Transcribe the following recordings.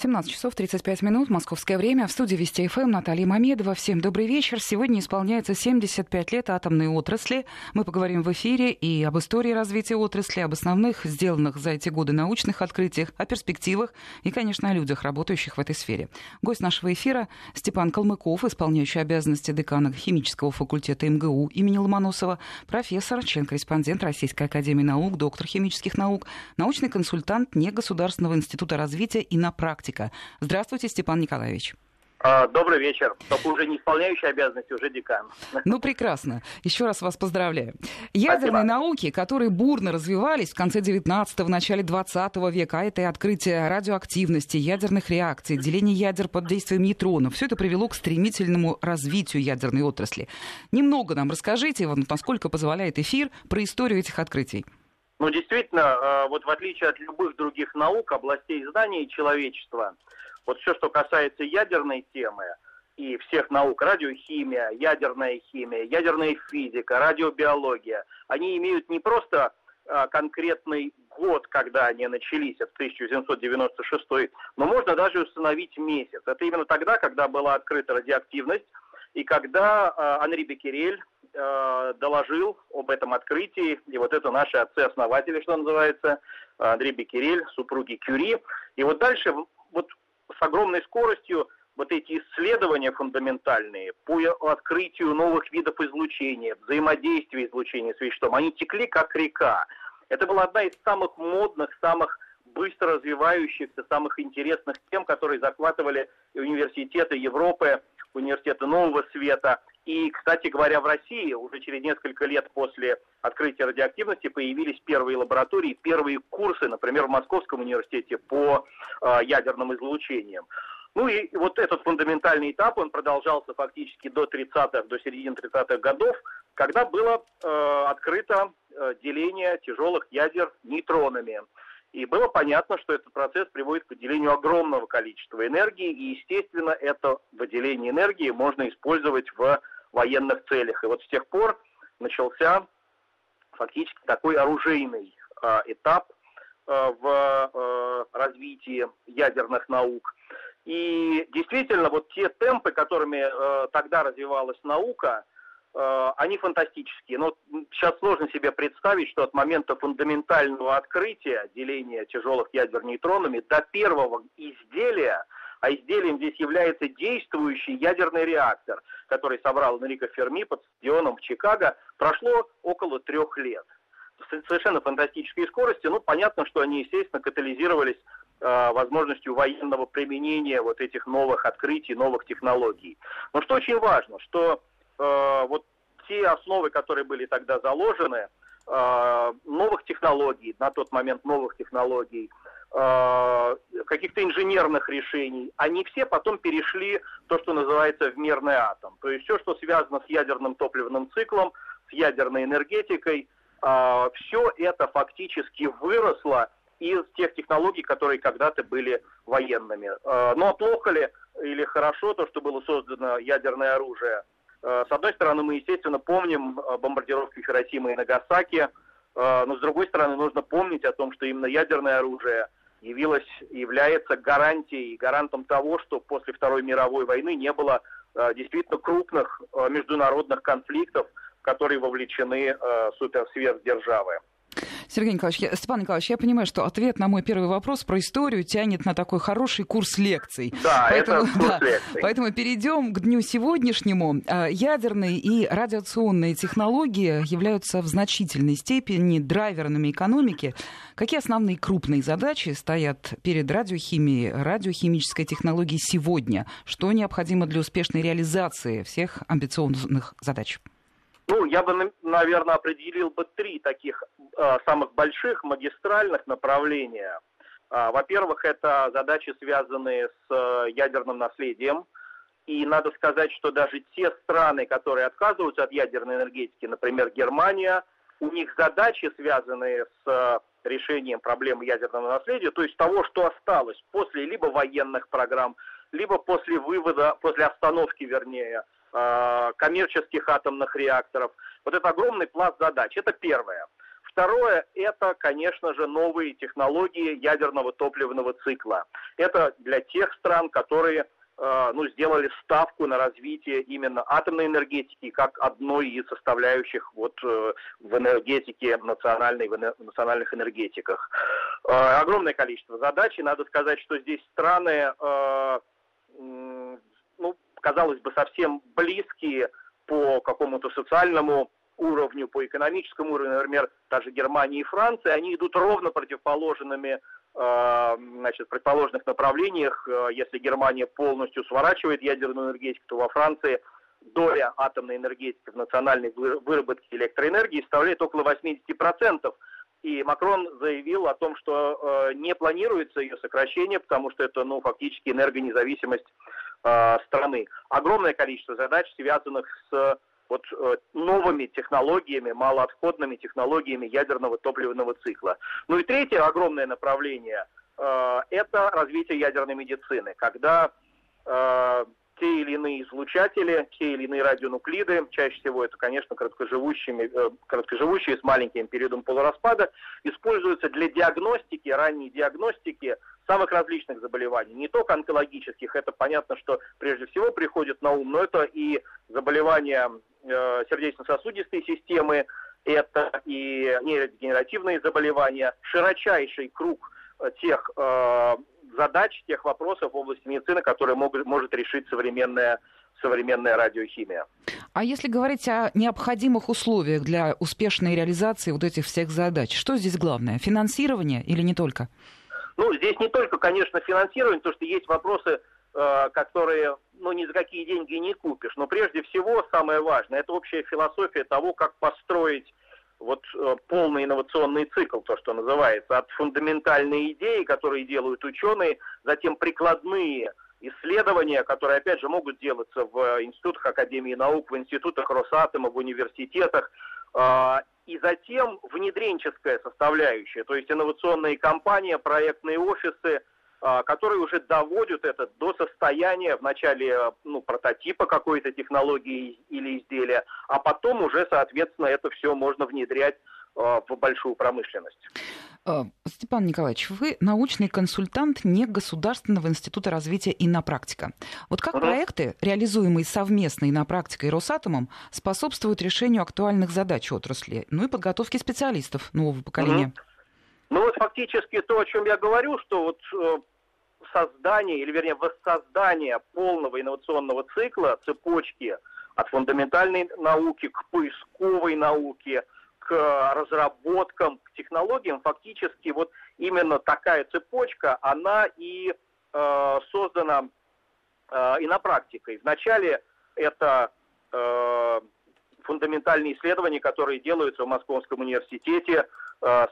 17 часов 35 минут, московское время. В студии Вести ФМ Наталья Мамедова. Всем добрый вечер. Сегодня исполняется 75 лет атомной отрасли. Мы поговорим в эфире и об истории развития отрасли, об основных сделанных за эти годы научных открытиях, о перспективах и, конечно, о людях, работающих в этой сфере. Гость нашего эфира Степан Калмыков, исполняющий обязанности декана химического факультета МГУ имени Ломоносова, профессор, член-корреспондент Российской академии наук, доктор химических наук, научный консультант Негосударственного института развития и на практике практика. Здравствуйте, Степан Николаевич. А, добрый вечер. Только уже не исполняющий обязанности, уже декан. Ну, прекрасно. Еще раз вас поздравляю. Ядерные Спасибо. науки, которые бурно развивались в конце 19-го, начале 20 века, а это и открытие радиоактивности, ядерных реакций, деление ядер под действием нейтронов, все это привело к стремительному развитию ядерной отрасли. Немного нам расскажите, вот, насколько позволяет эфир, про историю этих открытий. Ну, действительно, э, вот в отличие от любых других наук, областей знаний человечества, вот все, что касается ядерной темы и всех наук, радиохимия, ядерная химия, ядерная физика, радиобиология, они имеют не просто э, конкретный год, когда они начались, это 1796, но можно даже установить месяц. Это именно тогда, когда была открыта радиоактивность, и когда э, Анри Беккерель э, доложил об этом открытии, и вот это наши отцы-основатели, что называется, Андрей Беккерель, супруги Кюри. И вот дальше вот с огромной скоростью вот эти исследования фундаментальные по открытию новых видов излучения, взаимодействия излучения с веществом, они текли как река. Это была одна из самых модных, самых быстро развивающихся, самых интересных тем, которые захватывали университеты Европы, университеты Нового Света. И, кстати говоря, в России уже через несколько лет после открытия радиоактивности появились первые лаборатории, первые курсы, например, в Московском университете по э, ядерным излучениям. Ну и вот этот фундаментальный этап, он продолжался фактически до 30-х, до середины 30-х годов, когда было э, открыто э, деление тяжелых ядер нейтронами. И было понятно, что этот процесс приводит к выделению огромного количества энергии, и, естественно, это выделение энергии можно использовать в военных целях. И вот с тех пор начался фактически такой оружейный э, этап э, в э, развитии ядерных наук. И действительно, вот те темпы, которыми э, тогда развивалась наука, они фантастические. Но сейчас сложно себе представить, что от момента фундаментального открытия деления тяжелых ядер нейтронами до первого изделия – а изделием здесь является действующий ядерный реактор, который собрал Энрико Ферми под стадионом в Чикаго, прошло около трех лет. Совершенно фантастические скорости. Ну, понятно, что они, естественно, катализировались э, возможностью военного применения вот этих новых открытий, новых технологий. Но что очень важно, что э, вот те основы, которые были тогда заложены, э, новых технологий, на тот момент новых технологий, Э, каких-то инженерных решений, они все потом перешли то, что называется в мирный атом. То есть все, что связано с ядерным топливным циклом, с ядерной энергетикой, э, все это фактически выросло из тех технологий, которые когда-то были военными. Э, но плохо ли или хорошо то, что было создано ядерное оружие? С одной стороны, мы, естественно, помним бомбардировки Хиросимы и Нагасаки, но с другой стороны, нужно помнить о том, что именно ядерное оружие – явилась, является гарантией, гарантом того, что после Второй мировой войны не было э, действительно крупных э, международных конфликтов, в которые вовлечены э, суперсверхдержавы. Сергей Николаевич, я, Степан Николаевич, я понимаю, что ответ на мой первый вопрос про историю тянет на такой хороший курс лекций. Да, поэтому, это курс да, лекций. Поэтому перейдем к дню сегодняшнему. А, ядерные и радиационные технологии являются в значительной степени драйверами экономики. Какие основные крупные задачи стоят перед радиохимией, радиохимической технологией сегодня? Что необходимо для успешной реализации всех амбициозных задач? Ну, я бы, наверное, определил бы три таких э, самых больших магистральных направления. Э, во-первых, это задачи, связанные с э, ядерным наследием. И надо сказать, что даже те страны, которые отказываются от ядерной энергетики, например, Германия, у них задачи, связанные с э, решением проблемы ядерного наследия, то есть того, что осталось после либо военных программ, либо после вывода, после остановки, вернее, коммерческих атомных реакторов. Вот это огромный пласт задач. Это первое. второе – это, конечно же, новые технологии ядерного топливного цикла. Это для тех стран, которые Э, ну, сделали ставку на развитие именно атомной энергетики как одной из составляющих вот э, в энергетике национальной, в национальных энергетиках. Э, огромное количество задач, и надо сказать, что здесь страны, казалось бы, совсем близкие по какому-то социальному уровню, по экономическому уровню, например, даже Германия и Франция, они идут ровно противоположными Э, значит, предположенных направлениях, э, если Германия полностью сворачивает ядерную энергетику, то во Франции доля атомной энергетики в национальной выработке электроэнергии составляет около 80%. И Макрон заявил о том, что э, не планируется ее сокращение, потому что это ну, фактически энергонезависимость э, страны. Огромное количество задач, связанных с вот э, новыми технологиями, малоотходными технологиями ядерного топливного цикла. Ну и третье огромное направление э, это развитие ядерной медицины, когда э, те или иные излучатели, те или иные радионуклиды, чаще всего это, конечно, краткоживущими, э, краткоживущие с маленьким периодом полураспада, используются для диагностики, ранней диагностики самых различных заболеваний, не только онкологических, это понятно, что прежде всего приходит на ум, но это и заболевания э, сердечно-сосудистой системы, это и нейродегенеративные заболевания, широчайший круг э, тех задач, тех вопросов в области медицины, которые могут, может решить современная современная радиохимия. А если говорить о необходимых условиях для успешной реализации вот этих всех задач, что здесь главное? Финансирование или не только? Ну, здесь не только, конечно, финансирование, потому что есть вопросы, э, которые, ну, ни за какие деньги не купишь. Но прежде всего, самое важное, это общая философия того, как построить вот э, полный инновационный цикл, то, что называется, от фундаментальной идеи, которые делают ученые, затем прикладные исследования, которые, опять же, могут делаться в институтах Академии наук, в институтах Росатома, в университетах, э, и затем внедренческая составляющая, то есть инновационные компании, проектные офисы, которые уже доводят это до состояния в начале ну, прототипа какой-то технологии или изделия, а потом уже, соответственно, это все можно внедрять а, в большую промышленность. А, Степан Николаевич, вы научный консультант Негосударственного института развития иннопрактика. Вот как угу. проекты, реализуемые совместно иннопрактикой и Росатомом, способствуют решению актуальных задач отрасли, ну и подготовке специалистов нового поколения? Угу. Ну вот фактически то, о чем я говорю, что вот э, создание, или вернее воссоздание полного инновационного цикла, цепочки от фундаментальной науки к поисковой науке – к разработкам, к технологиям, фактически вот именно такая цепочка, она и э, создана э, и на практике. Вначале это э, фундаментальные исследования, которые делаются в Московском университете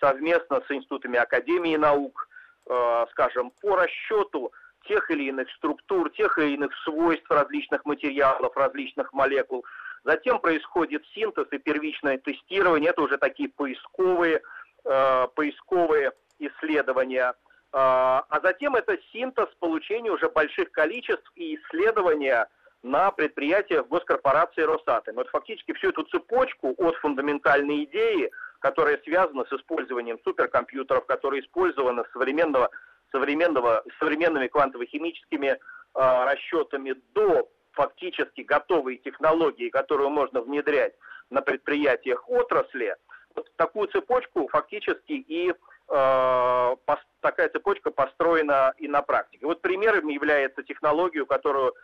совместно с институтами Академии наук, э, скажем, по расчету тех или иных структур, тех или иных свойств различных материалов, различных молекул, Затем происходит синтез и первичное тестирование. Это уже такие поисковые, э, поисковые исследования. Э, а затем это синтез получения уже больших количеств и исследования на предприятиях госкорпорации Росатом. Вот фактически всю эту цепочку от фундаментальной идеи, которая связана с использованием суперкомпьютеров, которая использована современного, современного, современными квантово-химическими э, расчетами до фактически готовые технологии, которые можно внедрять на предприятиях отрасли, вот такую цепочку фактически и э, такая цепочка построена и на практике. Вот примером является технология, которую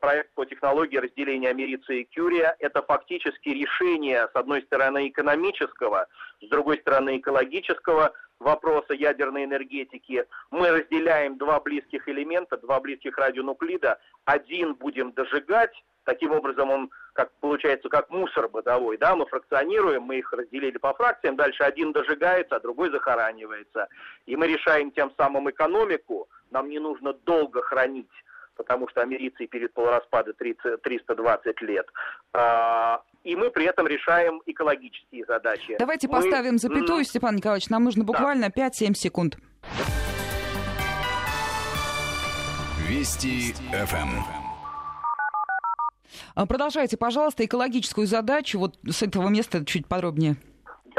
проект по технологии разделения америции и Кюрия. Это фактически решение, с одной стороны, экономического, с другой стороны, экологического вопроса ядерной энергетики. Мы разделяем два близких элемента, два близких радионуклида. Один будем дожигать, таким образом он, как получается, как мусор бытовой, да, мы фракционируем, мы их разделили по фракциям, дальше один дожигается, а другой захоранивается. И мы решаем тем самым экономику, нам не нужно долго хранить потому что америции перед полураспада 30, 320 лет. А, и мы при этом решаем экологические задачи. Давайте мы... поставим запятую, Степан Николаевич. Нам нужно буквально да. 5-7 секунд. Вести ФМ. А, продолжайте, пожалуйста, экологическую задачу. Вот с этого места чуть подробнее.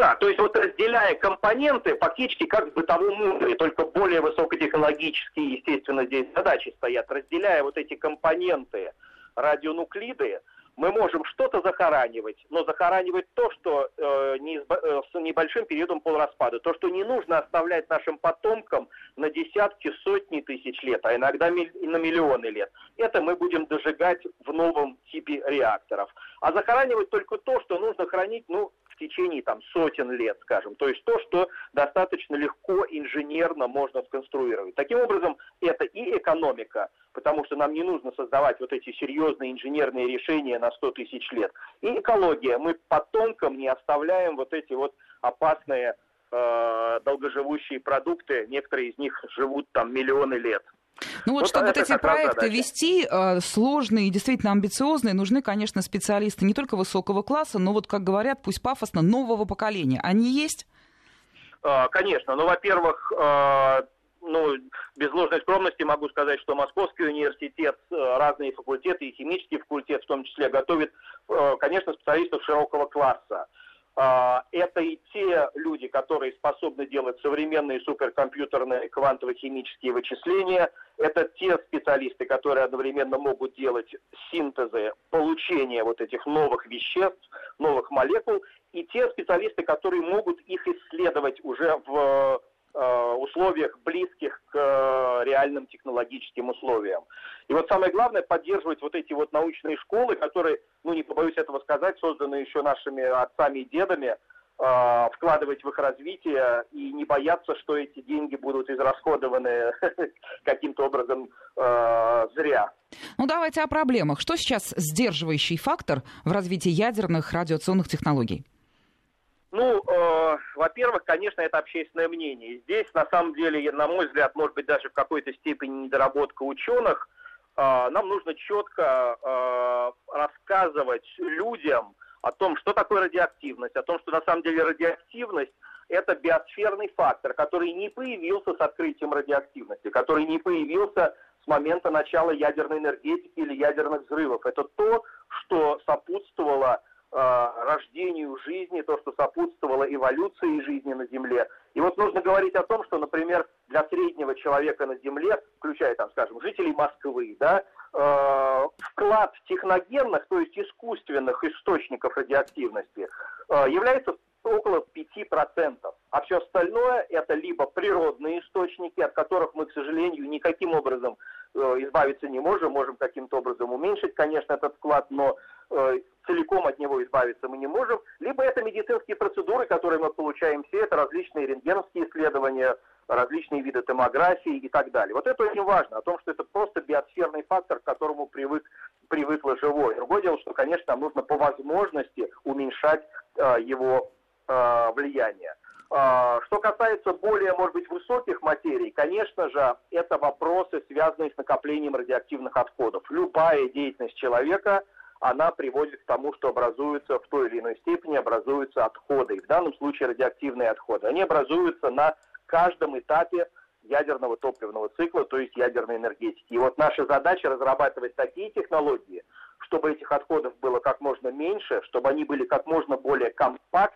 Да, то есть вот разделяя компоненты, фактически как в бытовом мусоре, только более высокотехнологические, естественно, здесь задачи стоят. Разделяя вот эти компоненты, радионуклиды, мы можем что-то захоранивать, но захоранивать то, что э, не, э, с небольшим периодом полураспада, то, что не нужно оставлять нашим потомкам на десятки, сотни тысяч лет, а иногда миль, на миллионы лет. Это мы будем дожигать в новом типе реакторов. А захоранивать только то, что нужно хранить, ну, течение там, сотен лет, скажем. То есть то, что достаточно легко инженерно можно сконструировать. Таким образом, это и экономика, потому что нам не нужно создавать вот эти серьезные инженерные решения на 100 тысяч лет. И экология. Мы потомкам не оставляем вот эти вот опасные э, долгоживущие продукты. Некоторые из них живут там миллионы лет. Ну вот, вот чтобы вот эти проекты задача. вести, э, сложные и действительно амбициозные, нужны, конечно, специалисты не только высокого класса, но вот, как говорят, пусть пафосно, нового поколения. Они есть? Э, конечно. Ну, во-первых, э, ну, без ложной скромности могу сказать, что Московский университет, разные факультеты, и химический факультет в том числе, готовит, конечно, специалистов широкого класса. А, это и те люди, которые способны делать современные суперкомпьютерные квантово-химические вычисления. Это те специалисты, которые одновременно могут делать синтезы, получение вот этих новых веществ, новых молекул. И те специалисты, которые могут их исследовать уже в условиях, близких к э, реальным технологическим условиям. И вот самое главное поддерживать вот эти вот научные школы, которые, ну не побоюсь этого сказать, созданы еще нашими отцами и дедами, э, вкладывать в их развитие и не бояться, что эти деньги будут израсходованы каким-то образом зря. Ну давайте о проблемах. Что сейчас сдерживающий фактор в развитии ядерных радиационных технологий? Ну, э, во-первых, конечно, это общественное мнение. здесь, на самом деле, на мой взгляд, может быть, даже в какой-то степени недоработка ученых. Э, нам нужно четко э, рассказывать людям о том, что такое радиоактивность, о том, что на самом деле радиоактивность это биосферный фактор, который не появился с открытием радиоактивности, который не появился с момента начала ядерной энергетики или ядерных взрывов. Это то, что сопутствовало рождению жизни, то, что сопутствовало эволюции жизни на Земле. И вот нужно говорить о том, что, например, для среднего человека на Земле, включая, там, скажем, жителей Москвы, да, э, вклад техногенных, то есть искусственных источников радиоактивности, э, является около 5%. А все остальное это либо природные источники, от которых мы, к сожалению, никаким образом э, избавиться не можем, можем каким-то образом уменьшить, конечно, этот вклад, но э, целиком от него избавиться мы не можем, либо это медицинские процедуры, которые мы получаем все, это различные рентгеновские исследования, различные виды томографии и так далее. Вот это очень важно, о том, что это просто биосферный фактор, к которому привык, привыкло живое. Другое дело, что, конечно, нам нужно по возможности уменьшать э, его э, влияние. Э, что касается более, может быть, высоких материй, конечно же, это вопросы, связанные с накоплением радиоактивных отходов. Любая деятельность человека – она приводит к тому, что образуются в той или иной степени образуются отходы. И в данном случае радиоактивные отходы. Они образуются на каждом этапе ядерного топливного цикла, то есть ядерной энергетики. И вот наша задача разрабатывать такие технологии, чтобы этих отходов было как можно меньше, чтобы они были как можно более чтобы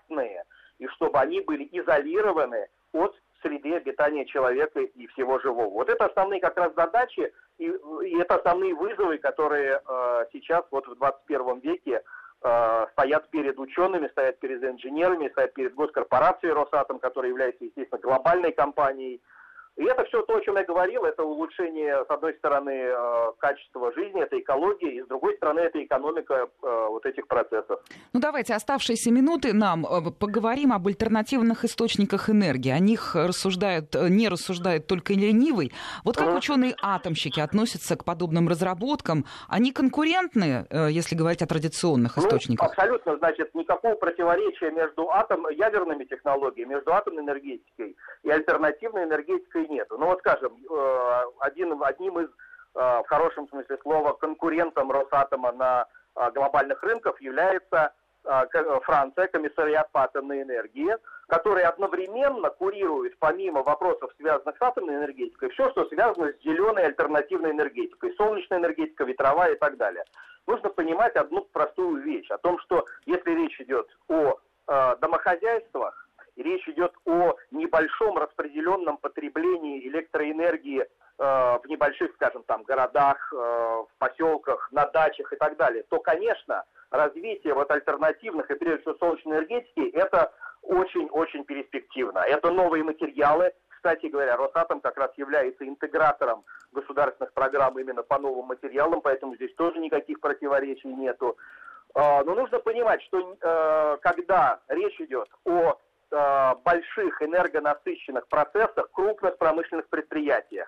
они были изолированы от среды обитания человека и всего живого. Вот это основные как раз задачи, и, и это основные вызовы, которые э, сейчас вот в 21 веке э, стоят перед учеными, стоят перед инженерами, стоят перед госкорпорацией Росатом, которая является, естественно, глобальной компанией, и это все то, о чем я говорил, это улучшение, с одной стороны, э, качества жизни, это экология, и с другой стороны, это экономика э, вот этих процессов. Ну давайте оставшиеся минуты нам э, поговорим об альтернативных источниках энергии. О них рассуждают, не рассуждает только ленивый. Вот как ученые-атомщики относятся к подобным разработкам? Они конкурентны, если говорить о традиционных ну, источниках? Абсолютно, значит, никакого противоречия между атом, ядерными технологиями, между атомной энергетикой и альтернативной энергетикой и нету. Ну вот скажем, э, один, одним из, э, в хорошем смысле слова, конкурентом Росатома на э, глобальных рынках является Франция, комиссариат по атомной энергии, который одновременно курирует, помимо вопросов, связанных с атомной энергетикой, все, что связано с зеленой альтернативной энергетикой, солнечная энергетика, ветровая и так далее. Нужно понимать одну простую вещь, о том, что если речь идет о домохозяйствах, речь идет о небольшом распределенном потреблении электроэнергии э, в небольших, скажем, там, городах, э, в поселках, на дачах и так далее, то, конечно, развитие вот альтернативных и прежде всего солнечной энергетики это очень-очень перспективно. Это новые материалы. Кстати говоря, Росатом как раз является интегратором государственных программ именно по новым материалам, поэтому здесь тоже никаких противоречий нету. А, но нужно понимать, что э, когда речь идет о э, больших энергонасыщенных процессах, крупных промышленных предприятиях,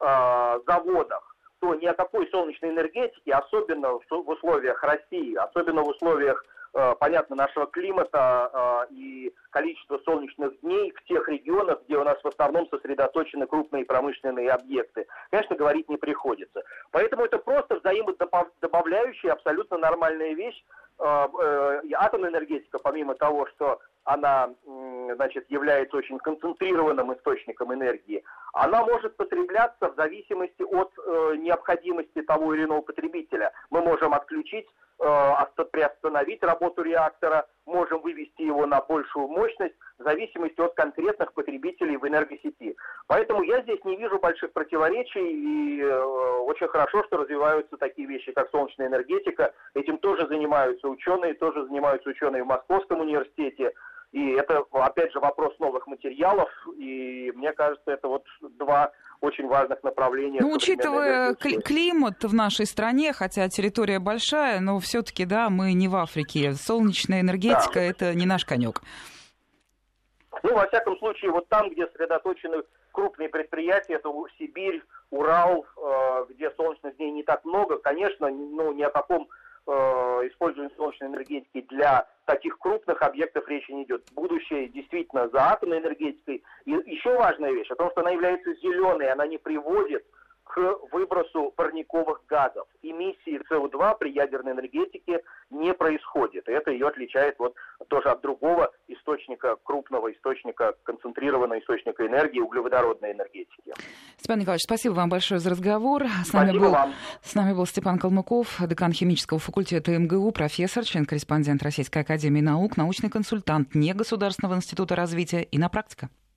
э, заводах, то ни о какой солнечной энергетике, особенно в условиях России, особенно в условиях Э, понятно, нашего климата и количества солнечных дней в тех регионах, где у нас в основном сосредоточены крупные промышленные объекты, конечно, говорить не приходится. Поэтому это просто взаимодобавляющая абсолютно нормальная вещь. Атомная энергетика, помимо того, что она значит, является очень концентрированным источником энергии, она может потребляться в зависимости от э, необходимости того или иного потребителя. Мы можем отключить, э, приостановить работу реактора, можем вывести его на большую мощность в зависимости от конкретных потребителей в энергосети. Поэтому я здесь не вижу больших противоречий, и э, очень хорошо, что развиваются такие вещи, как солнечная энергетика. Этим тоже занимаются ученые, тоже занимаются ученые в Московском университете. И это, опять же, вопрос новых материалов, и мне кажется, это вот два очень важных направления. Ну, учитывая климат в нашей стране, хотя территория большая, но все-таки, да, мы не в Африке. Солнечная энергетика да. это не наш конек. Ну, во всяком случае, вот там, где сосредоточены крупные предприятия, это Сибирь, Урал, э, где солнечных дней не так много, конечно, ну, ни о каком э, использовании солнечной энергетики для таких крупных объектов речи не идет. Будущее действительно за атомной энергетикой. И еще важная вещь о том, что она является зеленой, она не приводит к выбросу парниковых газов. Эмиссии СО2 при ядерной энергетике не происходит. И это ее отличает вот тоже от другого источника, крупного источника, концентрированного источника энергии, углеводородной энергетики. Степан Николаевич, спасибо вам большое за разговор. С нами, был, вам. с нами был Степан Калмыков, декан химического факультета МГУ, профессор, член-корреспондент Российской Академии Наук, научный консультант Негосударственного института развития и на практика.